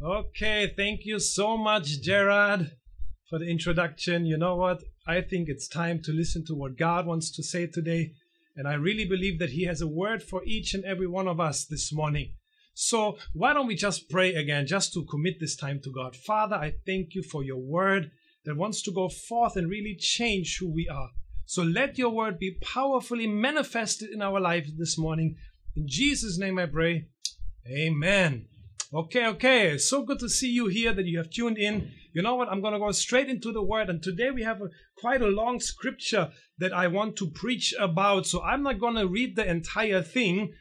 Okay, thank you so much, Gerard, for the introduction. You know what? I think it's time to listen to what God wants to say today. And I really believe that He has a word for each and every one of us this morning. So, why don't we just pray again, just to commit this time to God? Father, I thank you for your word that wants to go forth and really change who we are. So, let your word be powerfully manifested in our lives this morning. In Jesus' name I pray. Amen. Okay, okay. So good to see you here that you have tuned in. You know what? I'm going to go straight into the word. And today we have a, quite a long scripture that I want to preach about. So I'm not going to read the entire thing,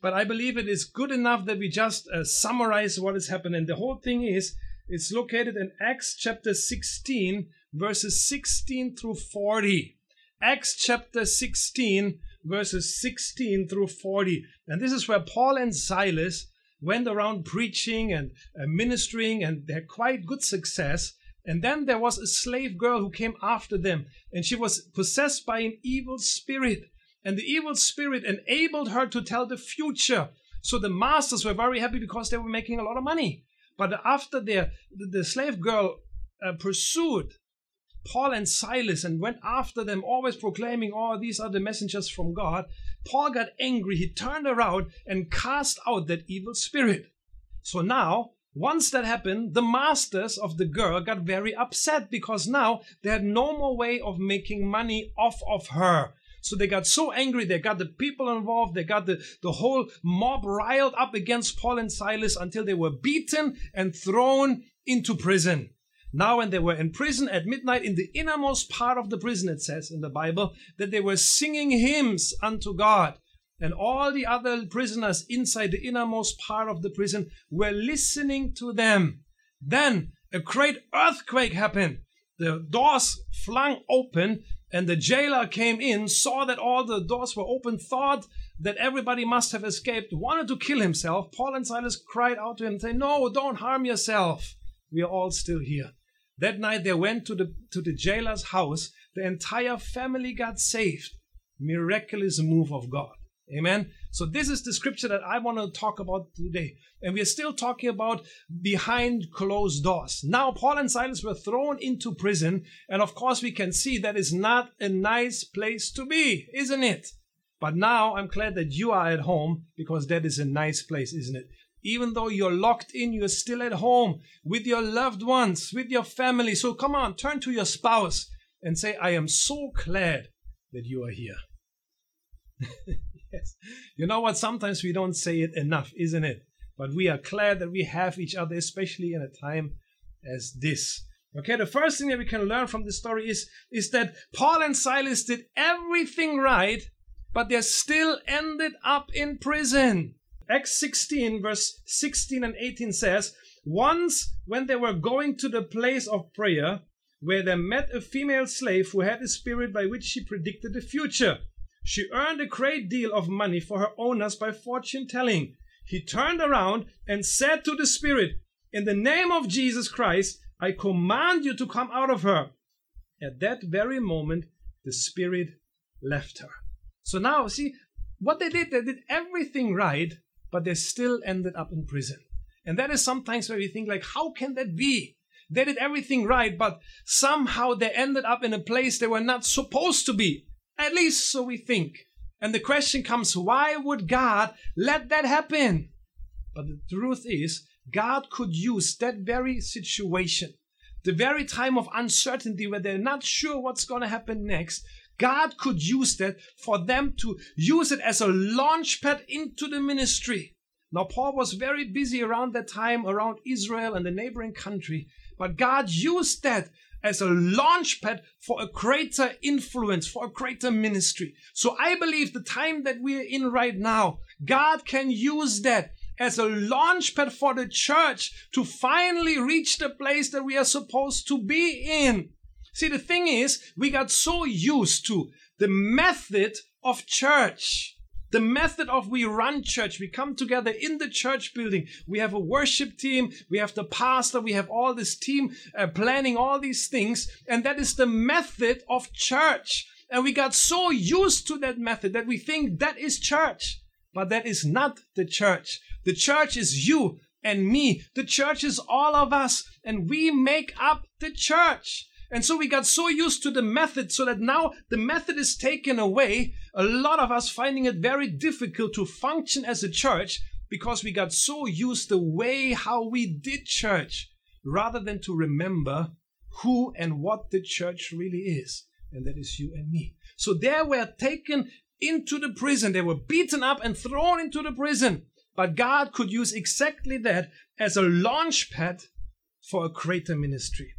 but I believe it is good enough that we just uh, summarize what is happening. The whole thing is it's located in Acts chapter 16, verses 16 through 40. Acts chapter 16, verses 16 through 40. And this is where Paul and Silas went around preaching and uh, ministering, and they had quite good success. And then there was a slave girl who came after them, and she was possessed by an evil spirit. And the evil spirit enabled her to tell the future. So the masters were very happy because they were making a lot of money. But after the, the slave girl uh, pursued Paul and Silas and went after them, always proclaiming, Oh, these are the messengers from God. Paul got angry. He turned around and cast out that evil spirit. So now, once that happened, the masters of the girl got very upset because now they had no more way of making money off of her. So they got so angry, they got the people involved, they got the, the whole mob riled up against Paul and Silas until they were beaten and thrown into prison. Now, when they were in prison at midnight, in the innermost part of the prison, it says in the Bible, that they were singing hymns unto God. And all the other prisoners inside the innermost part of the prison were listening to them. Then a great earthquake happened. The doors flung open, and the jailer came in, saw that all the doors were open, thought that everybody must have escaped, wanted to kill himself. Paul and Silas cried out to him, saying, No, don't harm yourself. We are all still here. That night they went to the, to the jailer's house. The entire family got saved. Miraculous move of God. Amen. So this is the scripture that I want to talk about today. And we are still talking about behind closed doors. Now Paul and Silas were thrown into prison. And of course we can see that is not a nice place to be, isn't it? But now I'm glad that you are at home because that is a nice place, isn't it? Even though you're locked in, you're still at home with your loved ones, with your family. So come on, turn to your spouse and say, I am so glad that you are here. yes. You know what? Sometimes we don't say it enough, isn't it? But we are glad that we have each other, especially in a time as this. Okay, the first thing that we can learn from this story is, is that Paul and Silas did everything right, but they still ended up in prison. Acts 16, verse 16 and 18 says, Once when they were going to the place of prayer, where they met a female slave who had a spirit by which she predicted the future. She earned a great deal of money for her owners by fortune telling. He turned around and said to the spirit, In the name of Jesus Christ, I command you to come out of her. At that very moment, the spirit left her. So now, see, what they did, they did everything right, but they still ended up in prison. And that is sometimes where we think like, how can that be? They did everything right, but somehow they ended up in a place they were not supposed to be. At least so we think. And the question comes, why would God let that happen? But the truth is, God could use that very situation, the very time of uncertainty where they're not sure what's going to happen next, God could use that for them to use it as a launch pad into the ministry. Now, Paul was very busy around that time around Israel and the neighboring country, but God used that as a launch pad for a greater influence, for a greater ministry. So I believe the time that we're in right now, God can use that as a launch pad for the church to finally reach the place that we are supposed to be in. See, the thing is, we got so used to the method of church. The method of we run church. We come together in the church building. We have a worship team. We have the pastor. We have all this team uh, planning all these things. And that is the method of church. And we got so used to that method that we think that is church. But that is not the church. The church is you and me. The church is all of us, and we make up the church. And so we got so used to the method so that now the method is taken away. A lot of us finding it very difficult to function as a church because we got so used the way how we did church rather than to remember who and what the church really is. And that is you and me. So they were taken into the prison. They were beaten up and thrown into the prison. But God could use exactly that as a launch pad for a greater ministry.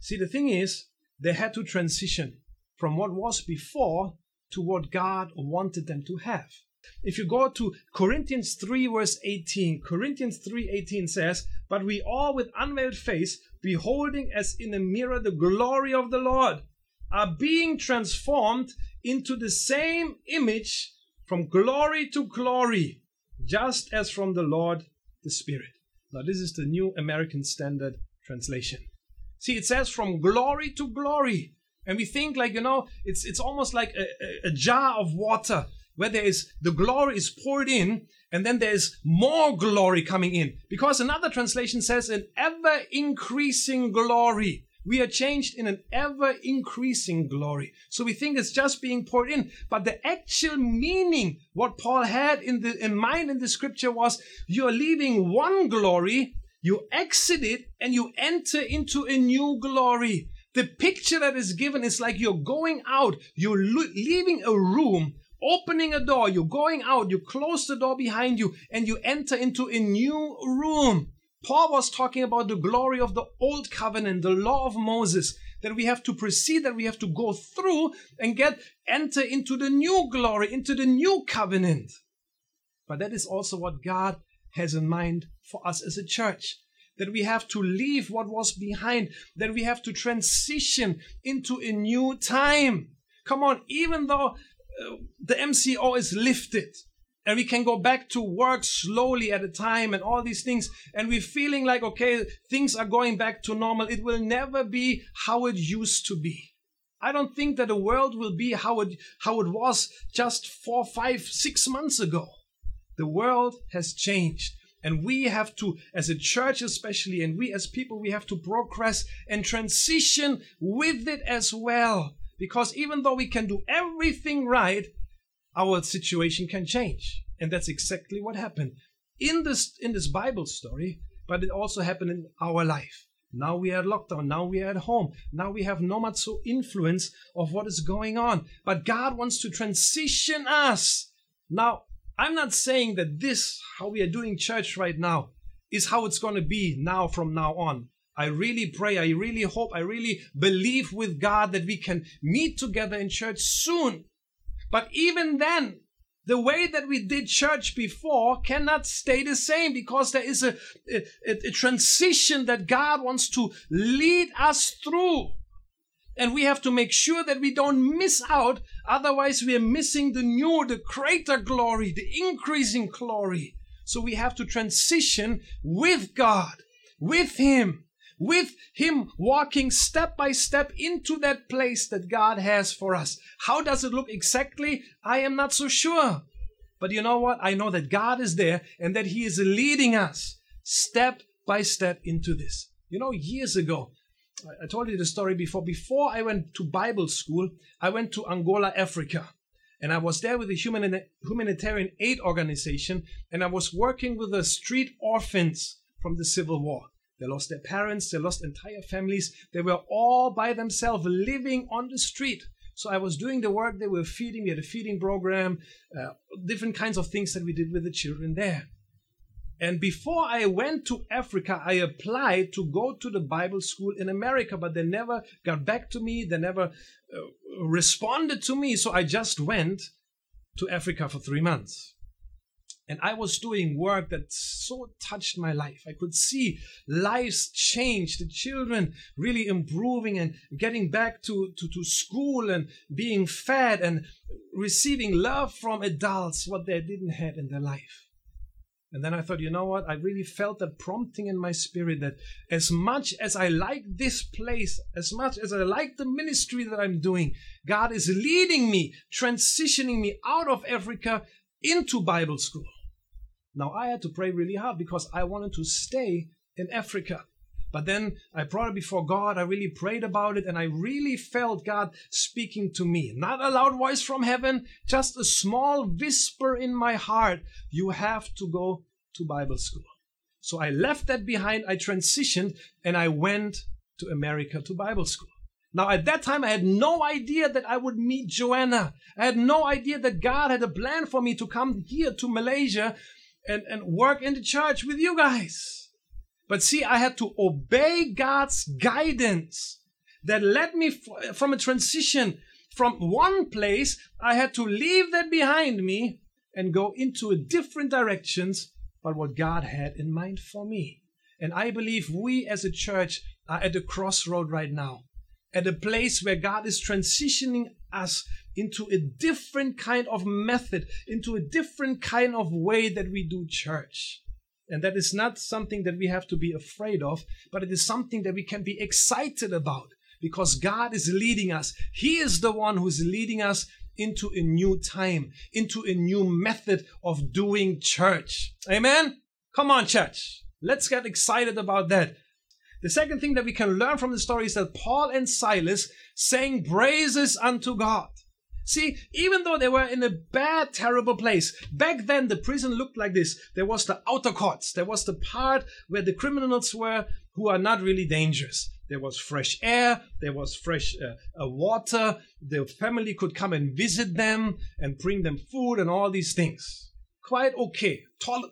See, the thing is, they had to transition from what was before to what God wanted them to have. If you go to Corinthians 3 verse 18, Corinthians 3:18 says, "But we all with unveiled face, beholding as in a mirror the glory of the Lord, are being transformed into the same image from glory to glory, just as from the Lord the Spirit." Now this is the New American Standard Translation. See, it says from glory to glory. And we think like, you know, it's, it's almost like a, a, a jar of water where there is the glory is poured in and then there's more glory coming in. Because another translation says an ever increasing glory. We are changed in an ever increasing glory. So we think it's just being poured in. But the actual meaning, what Paul had in, the, in mind in the scripture was you're leaving one glory you exit it and you enter into a new glory. The picture that is given is like you're going out, you're leaving a room, opening a door, you're going out, you close the door behind you, and you enter into a new room. Paul was talking about the glory of the old covenant, the law of Moses, that we have to proceed, that we have to go through and get enter into the new glory, into the new covenant. But that is also what God has in mind for us as a church. That we have to leave what was behind, that we have to transition into a new time. Come on, even though uh, the MCO is lifted, and we can go back to work slowly at a time and all these things and we're feeling like okay things are going back to normal it will never be how it used to be i don't think that the world will be how it how it was just four five six months ago the world has changed. And we have to, as a church especially, and we as people, we have to progress and transition with it as well. Because even though we can do everything right, our situation can change. And that's exactly what happened in this, in this Bible story, but it also happened in our life. Now we are locked down. Now we are at home. Now we have no much so influence of what is going on. But God wants to transition us. Now, I'm not saying that this, how we are doing church right now, is how it's going to be now from now on. I really pray, I really hope, I really believe with God that we can meet together in church soon. But even then, the way that we did church before cannot stay the same because there is a, a, a transition that God wants to lead us through. And we have to make sure that we don't miss out. Otherwise, we are missing the new, the greater glory, the increasing glory. So we have to transition with God, with Him, with Him walking step by step into that place that God has for us. How does it look exactly? I am not so sure. But you know what? I know that God is there and that He is leading us step by step into this. You know, years ago, I told you the story before. Before I went to Bible school, I went to Angola, Africa. And I was there with the humanitarian aid organization, and I was working with the street orphans from the Civil War. They lost their parents, they lost entire families. They were all by themselves living on the street. So I was doing the work they were feeding. We had a feeding program, uh, different kinds of things that we did with the children there. And before I went to Africa, I applied to go to the Bible school in America, but they never got back to me. They never uh, responded to me. So I just went to Africa for three months. And I was doing work that so touched my life. I could see lives change, the children really improving and getting back to, to, to school and being fed and receiving love from adults, what they didn't have in their life. And then I thought, you know what? I really felt that prompting in my spirit that as much as I like this place, as much as I like the ministry that I'm doing, God is leading me, transitioning me out of Africa into Bible school. Now I had to pray really hard because I wanted to stay in Africa. But then I brought it before God. I really prayed about it and I really felt God speaking to me. Not a loud voice from heaven, just a small whisper in my heart. You have to go to Bible school. So I left that behind. I transitioned and I went to America to Bible school. Now, at that time, I had no idea that I would meet Joanna. I had no idea that God had a plan for me to come here to Malaysia and, and work in the church with you guys. But see, I had to obey God's guidance that led me f- from a transition from one place. I had to leave that behind me and go into a different directions, but what God had in mind for me. And I believe we as a church are at a crossroad right now, at a place where God is transitioning us into a different kind of method, into a different kind of way that we do church. And that is not something that we have to be afraid of, but it is something that we can be excited about because God is leading us. He is the one who's leading us into a new time, into a new method of doing church. Amen? Come on, church. Let's get excited about that. The second thing that we can learn from the story is that Paul and Silas sang praises unto God. See, even though they were in a bad, terrible place, back then the prison looked like this. There was the outer courts, there was the part where the criminals were who are not really dangerous. There was fresh air, there was fresh uh, uh, water, the family could come and visit them and bring them food and all these things. Quite okay. Tol-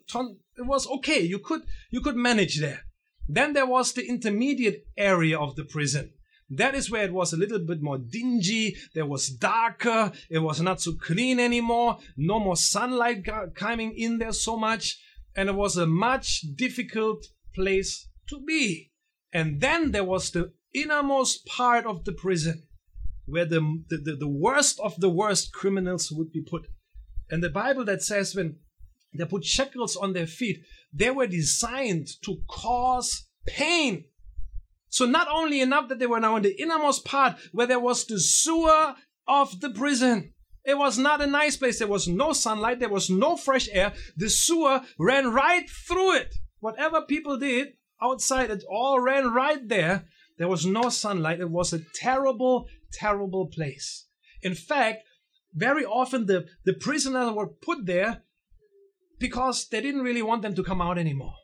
it was okay. You could you could manage there. Then there was the intermediate area of the prison. That is where it was a little bit more dingy. There was darker. It was not so clean anymore. No more sunlight coming in there so much. And it was a much difficult place to be. And then there was the innermost part of the prison where the, the, the, worst of the worst criminals would be put. And the Bible that says when they put shackles on their feet, they were designed to cause pain so not only enough that they were now in the innermost part where there was the sewer of the prison. It was not a nice place. There was no sunlight. There was no fresh air. The sewer ran right through it. Whatever people did outside, it all ran right there. There was no sunlight. It was a terrible, terrible place. In fact, very often the, the prisoners were put there because they didn't really want them to come out anymore.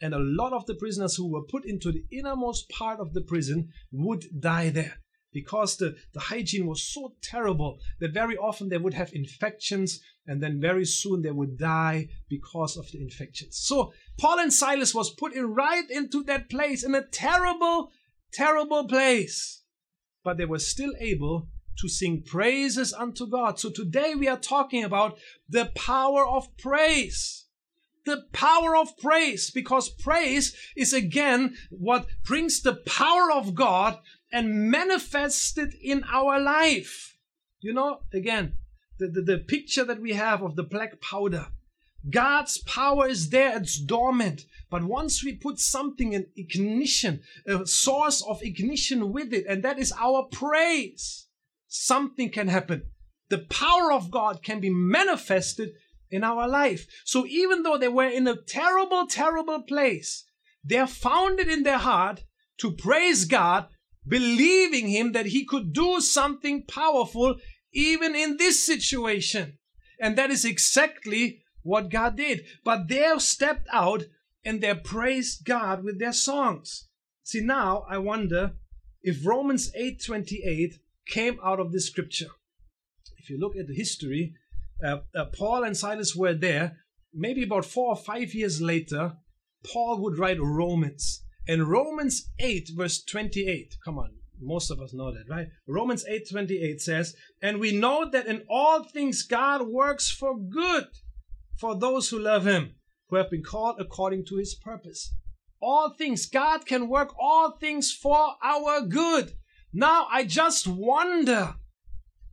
And a lot of the prisoners who were put into the innermost part of the prison would die there because the, the hygiene was so terrible that very often they would have infections and then very soon they would die because of the infections. So Paul and Silas was put in right into that place in a terrible, terrible place. But they were still able to sing praises unto God. So today we are talking about the power of praise the power of praise because praise is again what brings the power of God and manifests it in our life. You know, again, the, the, the picture that we have of the black powder. God's power is there, it's dormant. But once we put something in ignition, a source of ignition with it, and that is our praise, something can happen. The power of God can be manifested in our life. So even though they were in a terrible, terrible place, they found it in their heart to praise God, believing Him that He could do something powerful even in this situation. And that is exactly what God did. But they stepped out and they praised God with their songs. See, now I wonder if Romans 8:28 came out of this scripture. If you look at the history, Uh, uh, Paul and Silas were there. Maybe about four or five years later, Paul would write Romans. And Romans 8, verse 28, come on, most of us know that, right? Romans 8, 28 says, And we know that in all things God works for good for those who love him, who have been called according to his purpose. All things, God can work all things for our good. Now I just wonder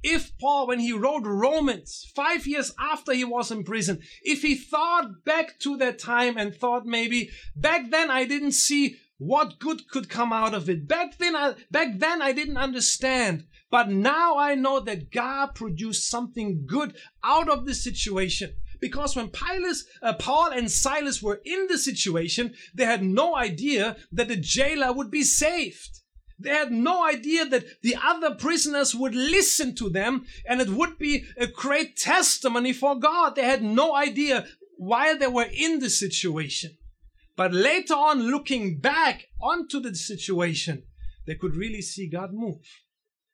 if Paul, when he wrote Romans five years after he was in prison, if he thought back to that time and thought maybe back then I didn't see what good could come out of it. Back then, I, back then I didn't understand, but now I know that God produced something good out of the situation Because when Pilate, uh, Paul and Silas were in the situation, they had no idea that the jailer would be saved. They had no idea that the other prisoners would listen to them and it would be a great testimony for God. They had no idea while they were in the situation. But later on, looking back onto the situation, they could really see God move.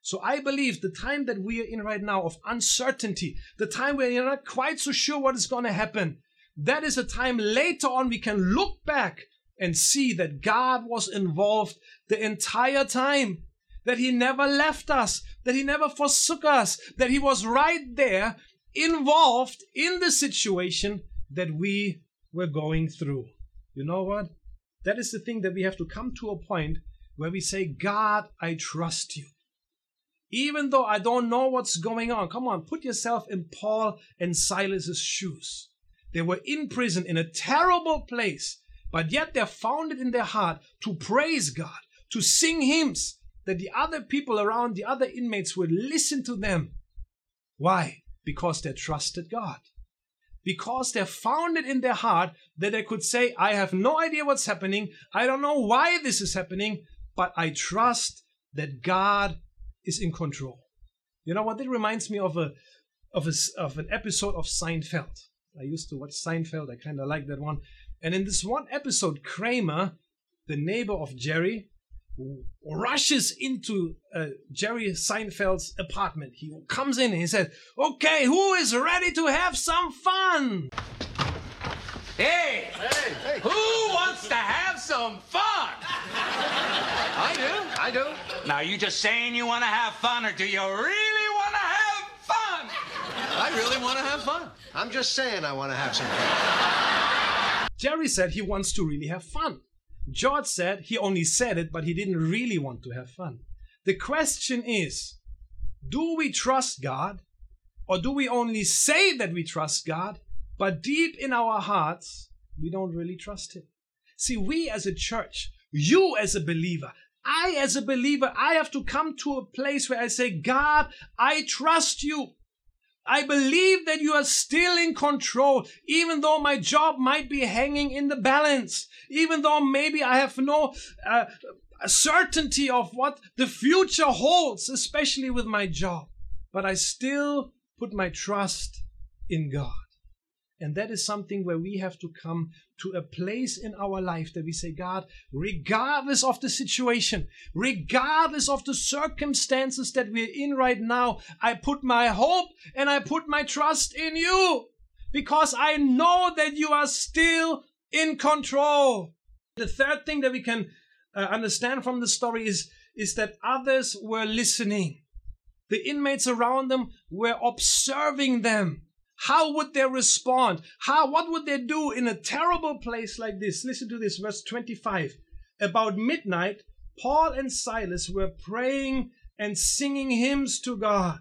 So I believe the time that we are in right now of uncertainty, the time where you're not quite so sure what is going to happen, that is a time later on we can look back and see that God was involved the entire time, that He never left us, that He never forsook us, that He was right there involved in the situation that we were going through. You know what? That is the thing that we have to come to a point where we say, God, I trust you. Even though I don't know what's going on, come on, put yourself in Paul and Silas's shoes. They were in prison in a terrible place, but yet they found it in their heart to praise God, to sing hymns, that the other people around, the other inmates would listen to them. Why? Because they trusted God because they found it in their heart that they could say, I have no idea what's happening. I don't know why this is happening, but I trust that God is in control. You know what? It reminds me of a of a, of an episode of Seinfeld. I used to watch Seinfeld. I kind of like that one. And in this one episode, Kramer, the neighbor of Jerry, rushes into uh, Jerry Seinfeld's apartment. He comes in and he says, Okay, who is ready to have some fun? Hey, Hey, hey. who wants to have some fun? I do. I do. Now, you just saying you want to have fun, or do you really want to have fun? I really want to have fun. I'm just saying I want to have some fun. Jerry said he wants to really have fun. George said he only said it, but he didn't really want to have fun. The question is do we trust God, or do we only say that we trust God, but deep in our hearts, we don't really trust Him? See, we as a church, you as a believer, I as a believer, I have to come to a place where I say, God, I trust you. I believe that you are still in control, even though my job might be hanging in the balance, even though maybe I have no uh, certainty of what the future holds, especially with my job. But I still put my trust in God. And that is something where we have to come to a place in our life that we say, God, regardless of the situation, regardless of the circumstances that we're in right now, I put my hope and I put my trust in you because I know that you are still in control. The third thing that we can uh, understand from the story is, is that others were listening. The inmates around them were observing them. How would they respond? How what would they do in a terrible place like this? Listen to this verse 25. About midnight, Paul and Silas were praying and singing hymns to God,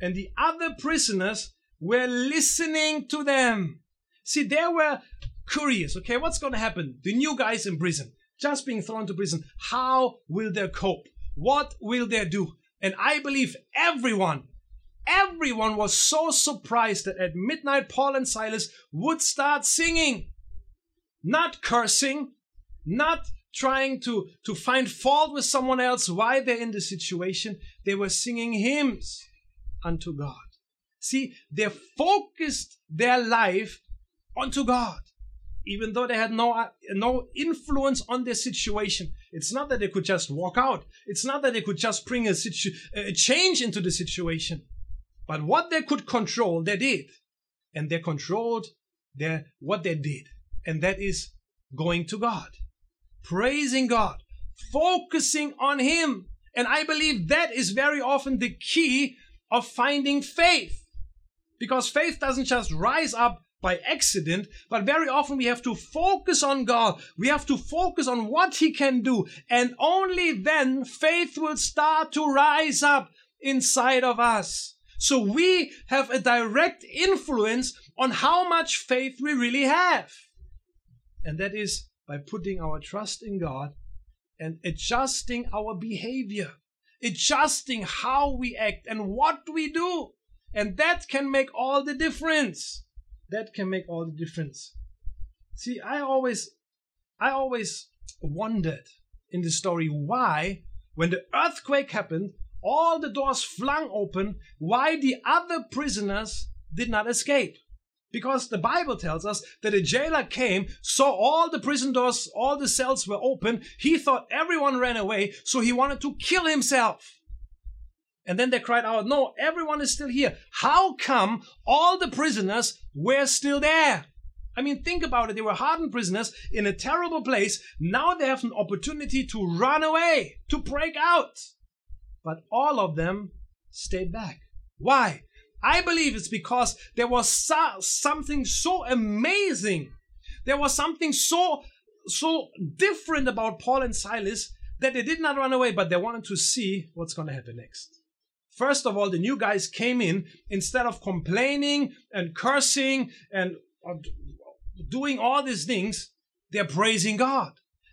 and the other prisoners were listening to them. See, they were curious, okay, what's going to happen? The new guys in prison, just being thrown to prison, how will they cope? What will they do? And I believe everyone everyone was so surprised that at midnight Paul and Silas would start singing, not cursing, not trying to, to find fault with someone else why they're in the situation. They were singing hymns unto God. See, they focused their life unto God. Even though they had no, no influence on their situation, it's not that they could just walk out. It's not that they could just bring a, situ- a change into the situation but what they could control, they did. And they controlled their, what they did. And that is going to God, praising God, focusing on Him. And I believe that is very often the key of finding faith. Because faith doesn't just rise up by accident, but very often we have to focus on God. We have to focus on what He can do. And only then faith will start to rise up inside of us. So we have a direct influence on how much faith we really have. And that is by putting our trust in God and adjusting our behavior, adjusting how we act and what we do. And that can make all the difference. that can make all the difference. See, I always, I always wondered in the story why, when the earthquake happened, all the doors flung open, why the other prisoners did not escape. Because the Bible tells us that a jailer came, saw all the prison doors, all the cells were open. He thought everyone ran away, so he wanted to kill himself. And then they cried out, No, everyone is still here. How come all the prisoners were still there? I mean, think about it. They were hardened prisoners in a terrible place. Now they have an opportunity to run away, to break out. But all of them stayed back. Why? I believe it's because there was so, something so amazing. There was something so so different about Paul and Silas that they did not run away, but they wanted to see what's going to happen next. First of all, the new guys came in instead of complaining and cursing and doing all these things, they're praising God.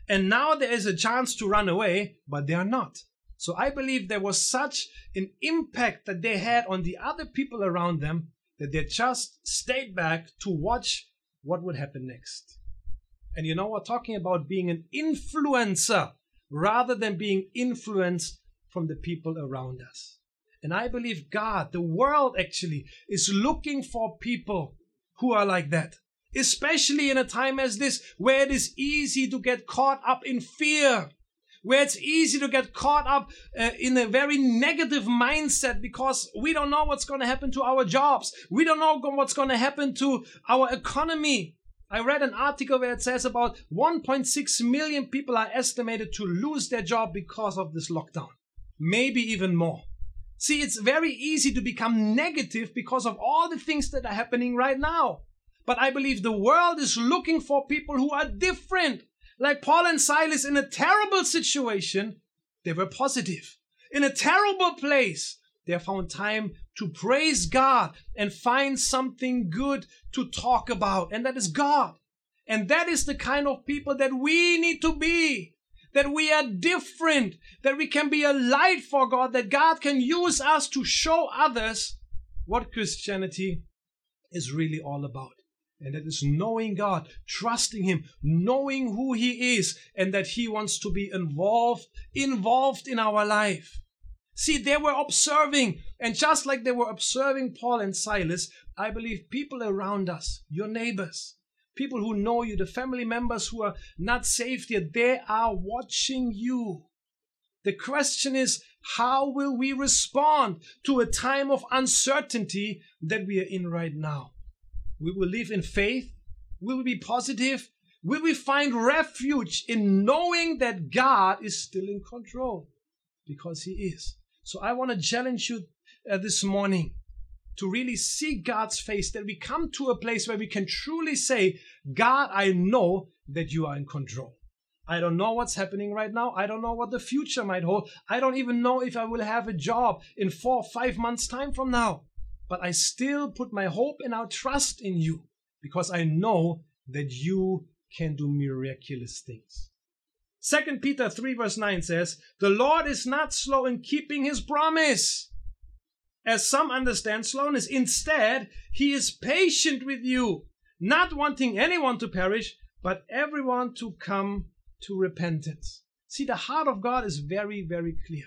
And now there is a chance to run away, but they are not. So I believe there was such an impact that they had on the other people around them that they just stayed back to watch what would happen next. And you know, we're talking about being an influencer rather than being influenced from the people around us. And I believe God, the world actually, is looking for people who are like that especially in a time as this where it is easy to get caught up in fear where it's easy to get caught up uh, in a very negative mindset because we don't know what's going to happen to our jobs. We don't know what's going to happen to our economy. I read an article where it says about 1.6 million people are estimated to lose their job because of this lockdown. Maybe even more. See, it's very easy to become negative because of all the things that are happening right now. But I believe the world is looking for people who are different. Like Paul and Silas in a terrible situation, they were positive. In a terrible place, they found time to praise God and find something good to talk about, and that is God. And that is the kind of people that we need to be. That we are different, that we can be a light for God, that God can use us to show others what Christianity is really all about. And that is knowing God, trusting Him, knowing who He is, and that He wants to be involved, involved in our life. See, they were observing, and just like they were observing Paul and Silas, I believe people around us, your neighbors, people who know you, the family members who are not saved yet, they are watching you. The question is, how will we respond to a time of uncertainty that we are in right now? We will live in faith? Will we be positive? Will we find refuge in knowing that God is still in control? Because He is. So I want to challenge you uh, this morning to really see God's face, that we come to a place where we can truly say, God, I know that you are in control. I don't know what's happening right now. I don't know what the future might hold. I don't even know if I will have a job in four or five months' time from now but I still put my hope and our trust in you because I know that you can do miraculous things. 2 Peter 3 verse 9 says, The Lord is not slow in keeping his promise, as some understand slowness. Instead, he is patient with you, not wanting anyone to perish, but everyone to come to repentance. See, the heart of God is very, very clear.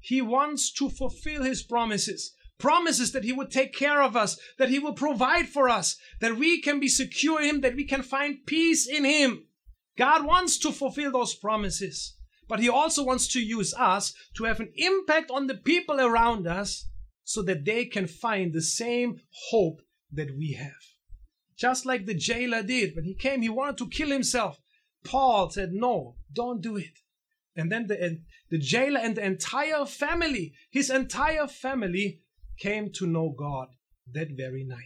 He wants to fulfill his promises promises that He would take care of us, that He will provide for us, that we can be secure in Him, that we can find peace in Him. God wants to fulfill those promises, but He also wants to use us to have an impact on the people around us so that they can find the same hope that we have. Just like the jailer did when he came, he wanted to kill himself. Paul said, No, don't do it. And then the, the jailer and the entire family, his entire family, came to know God that very night.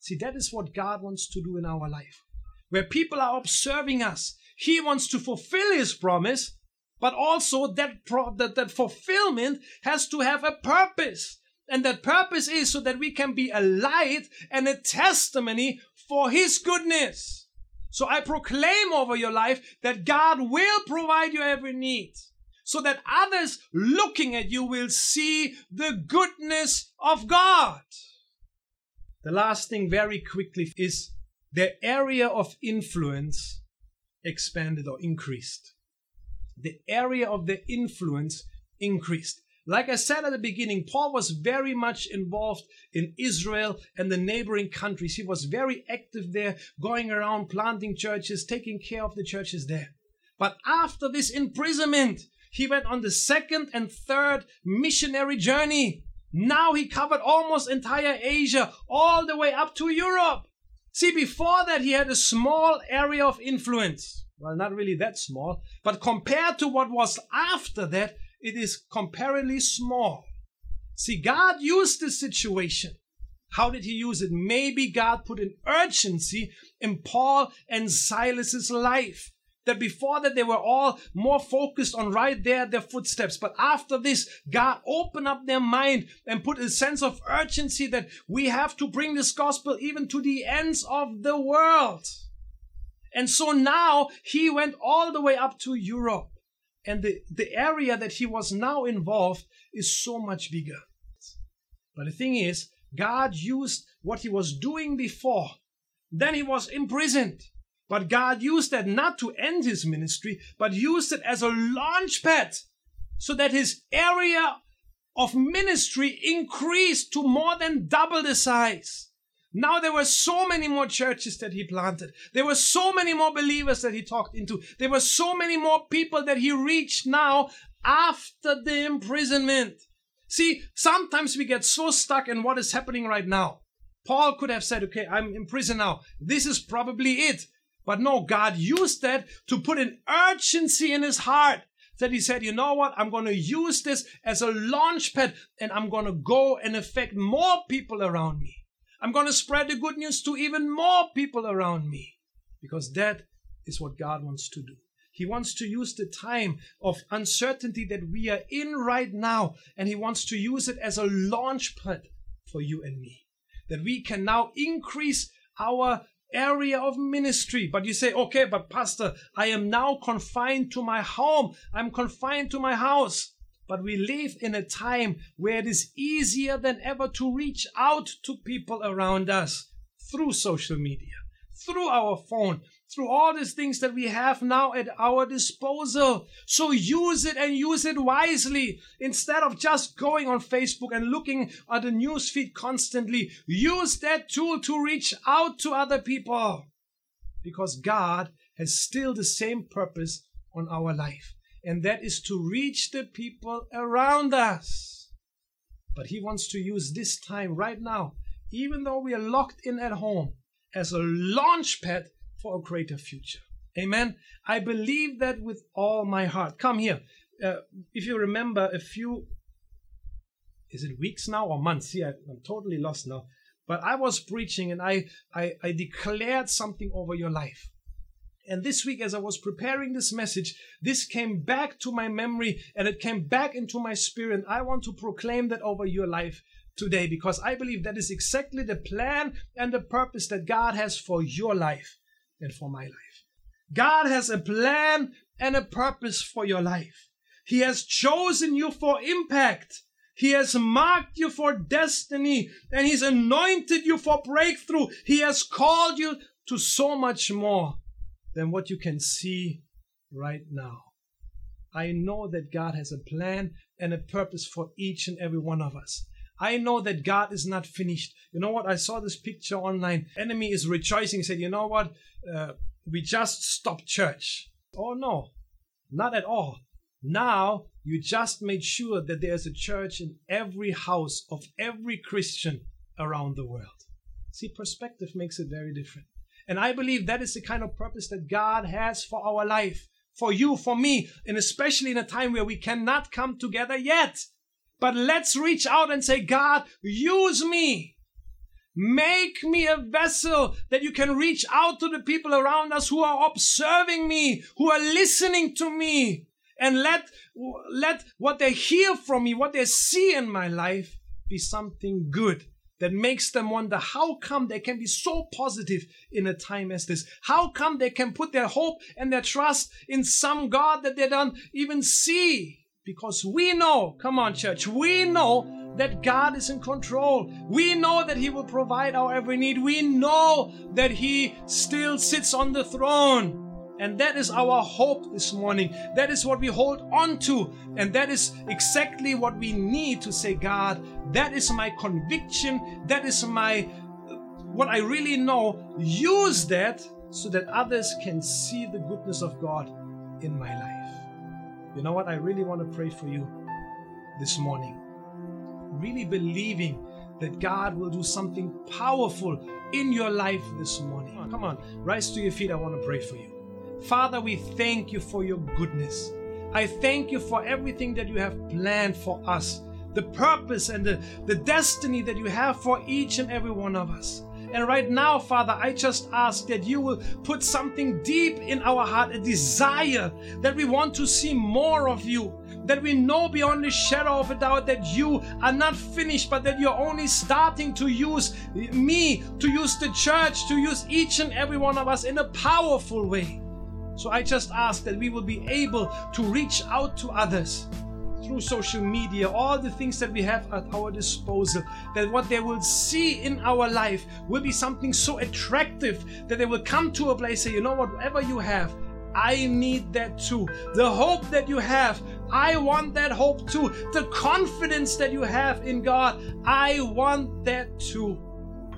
See, that is what God wants to do in our life. Where people are observing us, He wants to fulfill His promise, but also that, pro- that, that fulfillment has to have a purpose. And that purpose is so that we can be a light and a testimony for His goodness. So I proclaim over your life that God will provide you every need so that others looking at you will see the goodness of God. The last thing, very quickly, is their area of influence expanded or increased. The area of their influence increased. Like I said at the beginning, Paul was very much involved in Israel and the neighboring countries. He was very active there, going around planting churches, taking care of the churches there. But after this imprisonment, he went on the second and third missionary journey. Now he covered almost entire Asia, all the way up to Europe. See, before that, he had a small area of influence. Well, not really that small, but compared to what was after that, it is comparatively small. See, God used this situation. How did he use it? Maybe God put an urgency in Paul and Silas's life that before that they were all more focused on right there their footsteps. But after this god opened up their mind and put a sense of urgency that we have to bring this gospel even to the ends of the world. And so now he went all the way up to europe. And the, the area that he was now involved is so much bigger. But the thing is god used what he was doing before. Then he was imprisoned but God used that not to end his ministry, but used it as a launch pad so that his area of ministry increased to more than double the size. Now there were so many more churches that he planted. There were so many more believers that he talked into. There were so many more people that he reached now after the imprisonment. See, sometimes we get so stuck in what is happening right now. Paul could have said, okay, I'm in prison now. This is probably it. But no, God used that to put an urgency in his heart that he said, you know what? I'm going to use this as a launch pad and I'm going to go and affect more people around me. I'm going to spread the good news to even more people around me because that is what God wants to do. He wants to use the time of uncertainty that we are in right now and he wants to use it as a launch pad for you and me. That we can now increase our area of ministry. But you say, okay, but Pastor, I am now confined to my home. I'm confined to my house. But we live in a time where it is easier than ever to reach out to people around us through social media, through our phone, through all these things that we have now at our disposal. So use it and use it wisely. Instead of just going on Facebook and looking at the news feed constantly, use that tool to reach out to other people. Because God has still the same purpose on our life, and that is to reach the people around us. But He wants to use this time right now, even though we are locked in at home, as a launch pad for a greater future. Amen. I believe that with all my heart. Come here. Uh, if you remember a few, is it weeks now or months? Yeah, I'm totally lost now. But I was preaching and I, I, I declared something over your life. And this week, as I was preparing this message, this came back to my memory and it came back into my spirit. I want to proclaim that over your life today because I believe that is exactly the plan and the purpose that God has for your life and for my life. God has a plan and a purpose for your life. He has chosen you for impact. He has marked you for destiny and He's anointed you for breakthrough. He has called you to so much more than what you can see right now. I know that God has a plan and a purpose for each and every one of us. I know that God is not finished. You know what? I saw this picture online. Enemy is rejoicing. He said, you know what? Uh, we just stopped church. Oh no, not at all. Now you just made sure that there's a church in every house of every Christian around the world. See, perspective makes it very different. And I believe that is the kind of purpose that God has for our life, for you, for me, and especially in a time where we cannot come together yet. But let's reach out and say, God, use me. Make me a vessel that you can reach out to the people around us who are observing me, who are listening to me. And let, let what they hear from me, what they see in my life, be something good that makes them wonder how come they can be so positive in a time as this? How come they can put their hope and their trust in some God that they don't even see? Because we know, come on, church, we know that God is in control. We know that He will provide our every need. We know that He still sits on the throne. And that is our hope this morning. That is what we hold on to. And that is exactly what we need to say, God, that is my conviction. That is my, what I really know. Use that so that others can see the goodness of God in my life. You know what? I really want to pray for you this morning. Really believing that God will do something powerful in your life this morning. Come on, rise to your feet. I want to pray for you. Father, we thank you for your goodness. I thank you for everything that you have planned for us, the purpose and the, the destiny that you have for each and every one of us. And right now, Father, I just ask that you will put something deep in our heart, a desire that we want to see more of you, that we know beyond the shadow of a doubt that you are not finished, but that you're only starting to use me, to use the church, to use each and every one of us in a powerful way. So I just ask that we will be able to reach out to others through social media, all the things that we have at our disposal, that what they will see in our life will be something so attractive that they will come to a place say, you know what, whatever you have, I need that too. The hope that you have, I want that hope too. The confidence that you have in God, I want that too.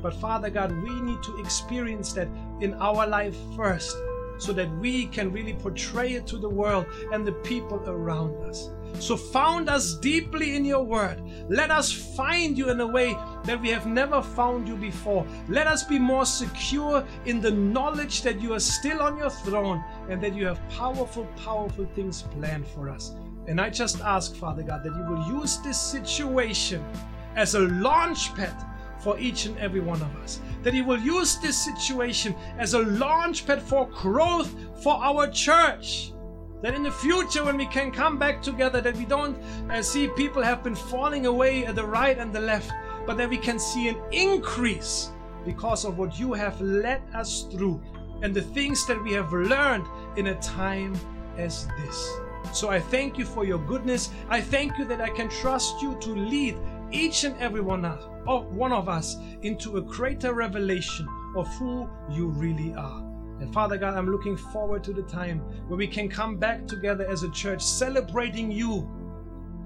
But Father God, we need to experience that in our life first so that we can really portray it to the world and the people around us. So, found us deeply in your word. Let us find you in a way that we have never found you before. Let us be more secure in the knowledge that you are still on your throne and that you have powerful, powerful things planned for us. And I just ask, Father God, that you will use this situation as a launch pad for each and every one of us. That He will use this situation as a launch pad for growth for our church. That in the future, when we can come back together, that we don't uh, see people have been falling away at the right and the left, but that we can see an increase because of what you have led us through and the things that we have learned in a time as this. So I thank you for your goodness. I thank you that I can trust you to lead each and every one of, one of us into a greater revelation of who you really are. And Father God, I'm looking forward to the time where we can come back together as a church celebrating you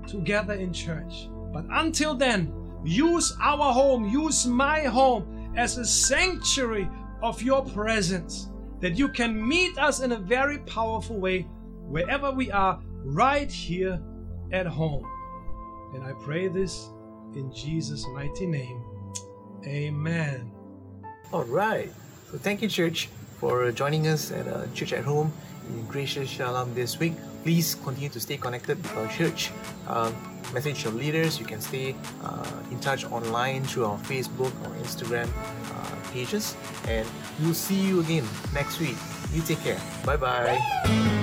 together in church. But until then, use our home, use my home as a sanctuary of your presence, that you can meet us in a very powerful way wherever we are, right here at home. And I pray this in Jesus' mighty name. Amen. All right. So thank you, church, for joining us at uh, Church at Home in Gracious Shalom this week. Please continue to stay connected with our church. Um, message your leaders. You can stay uh, in touch online through our Facebook or Instagram uh, pages. And we'll see you again next week. You take care. Bye bye.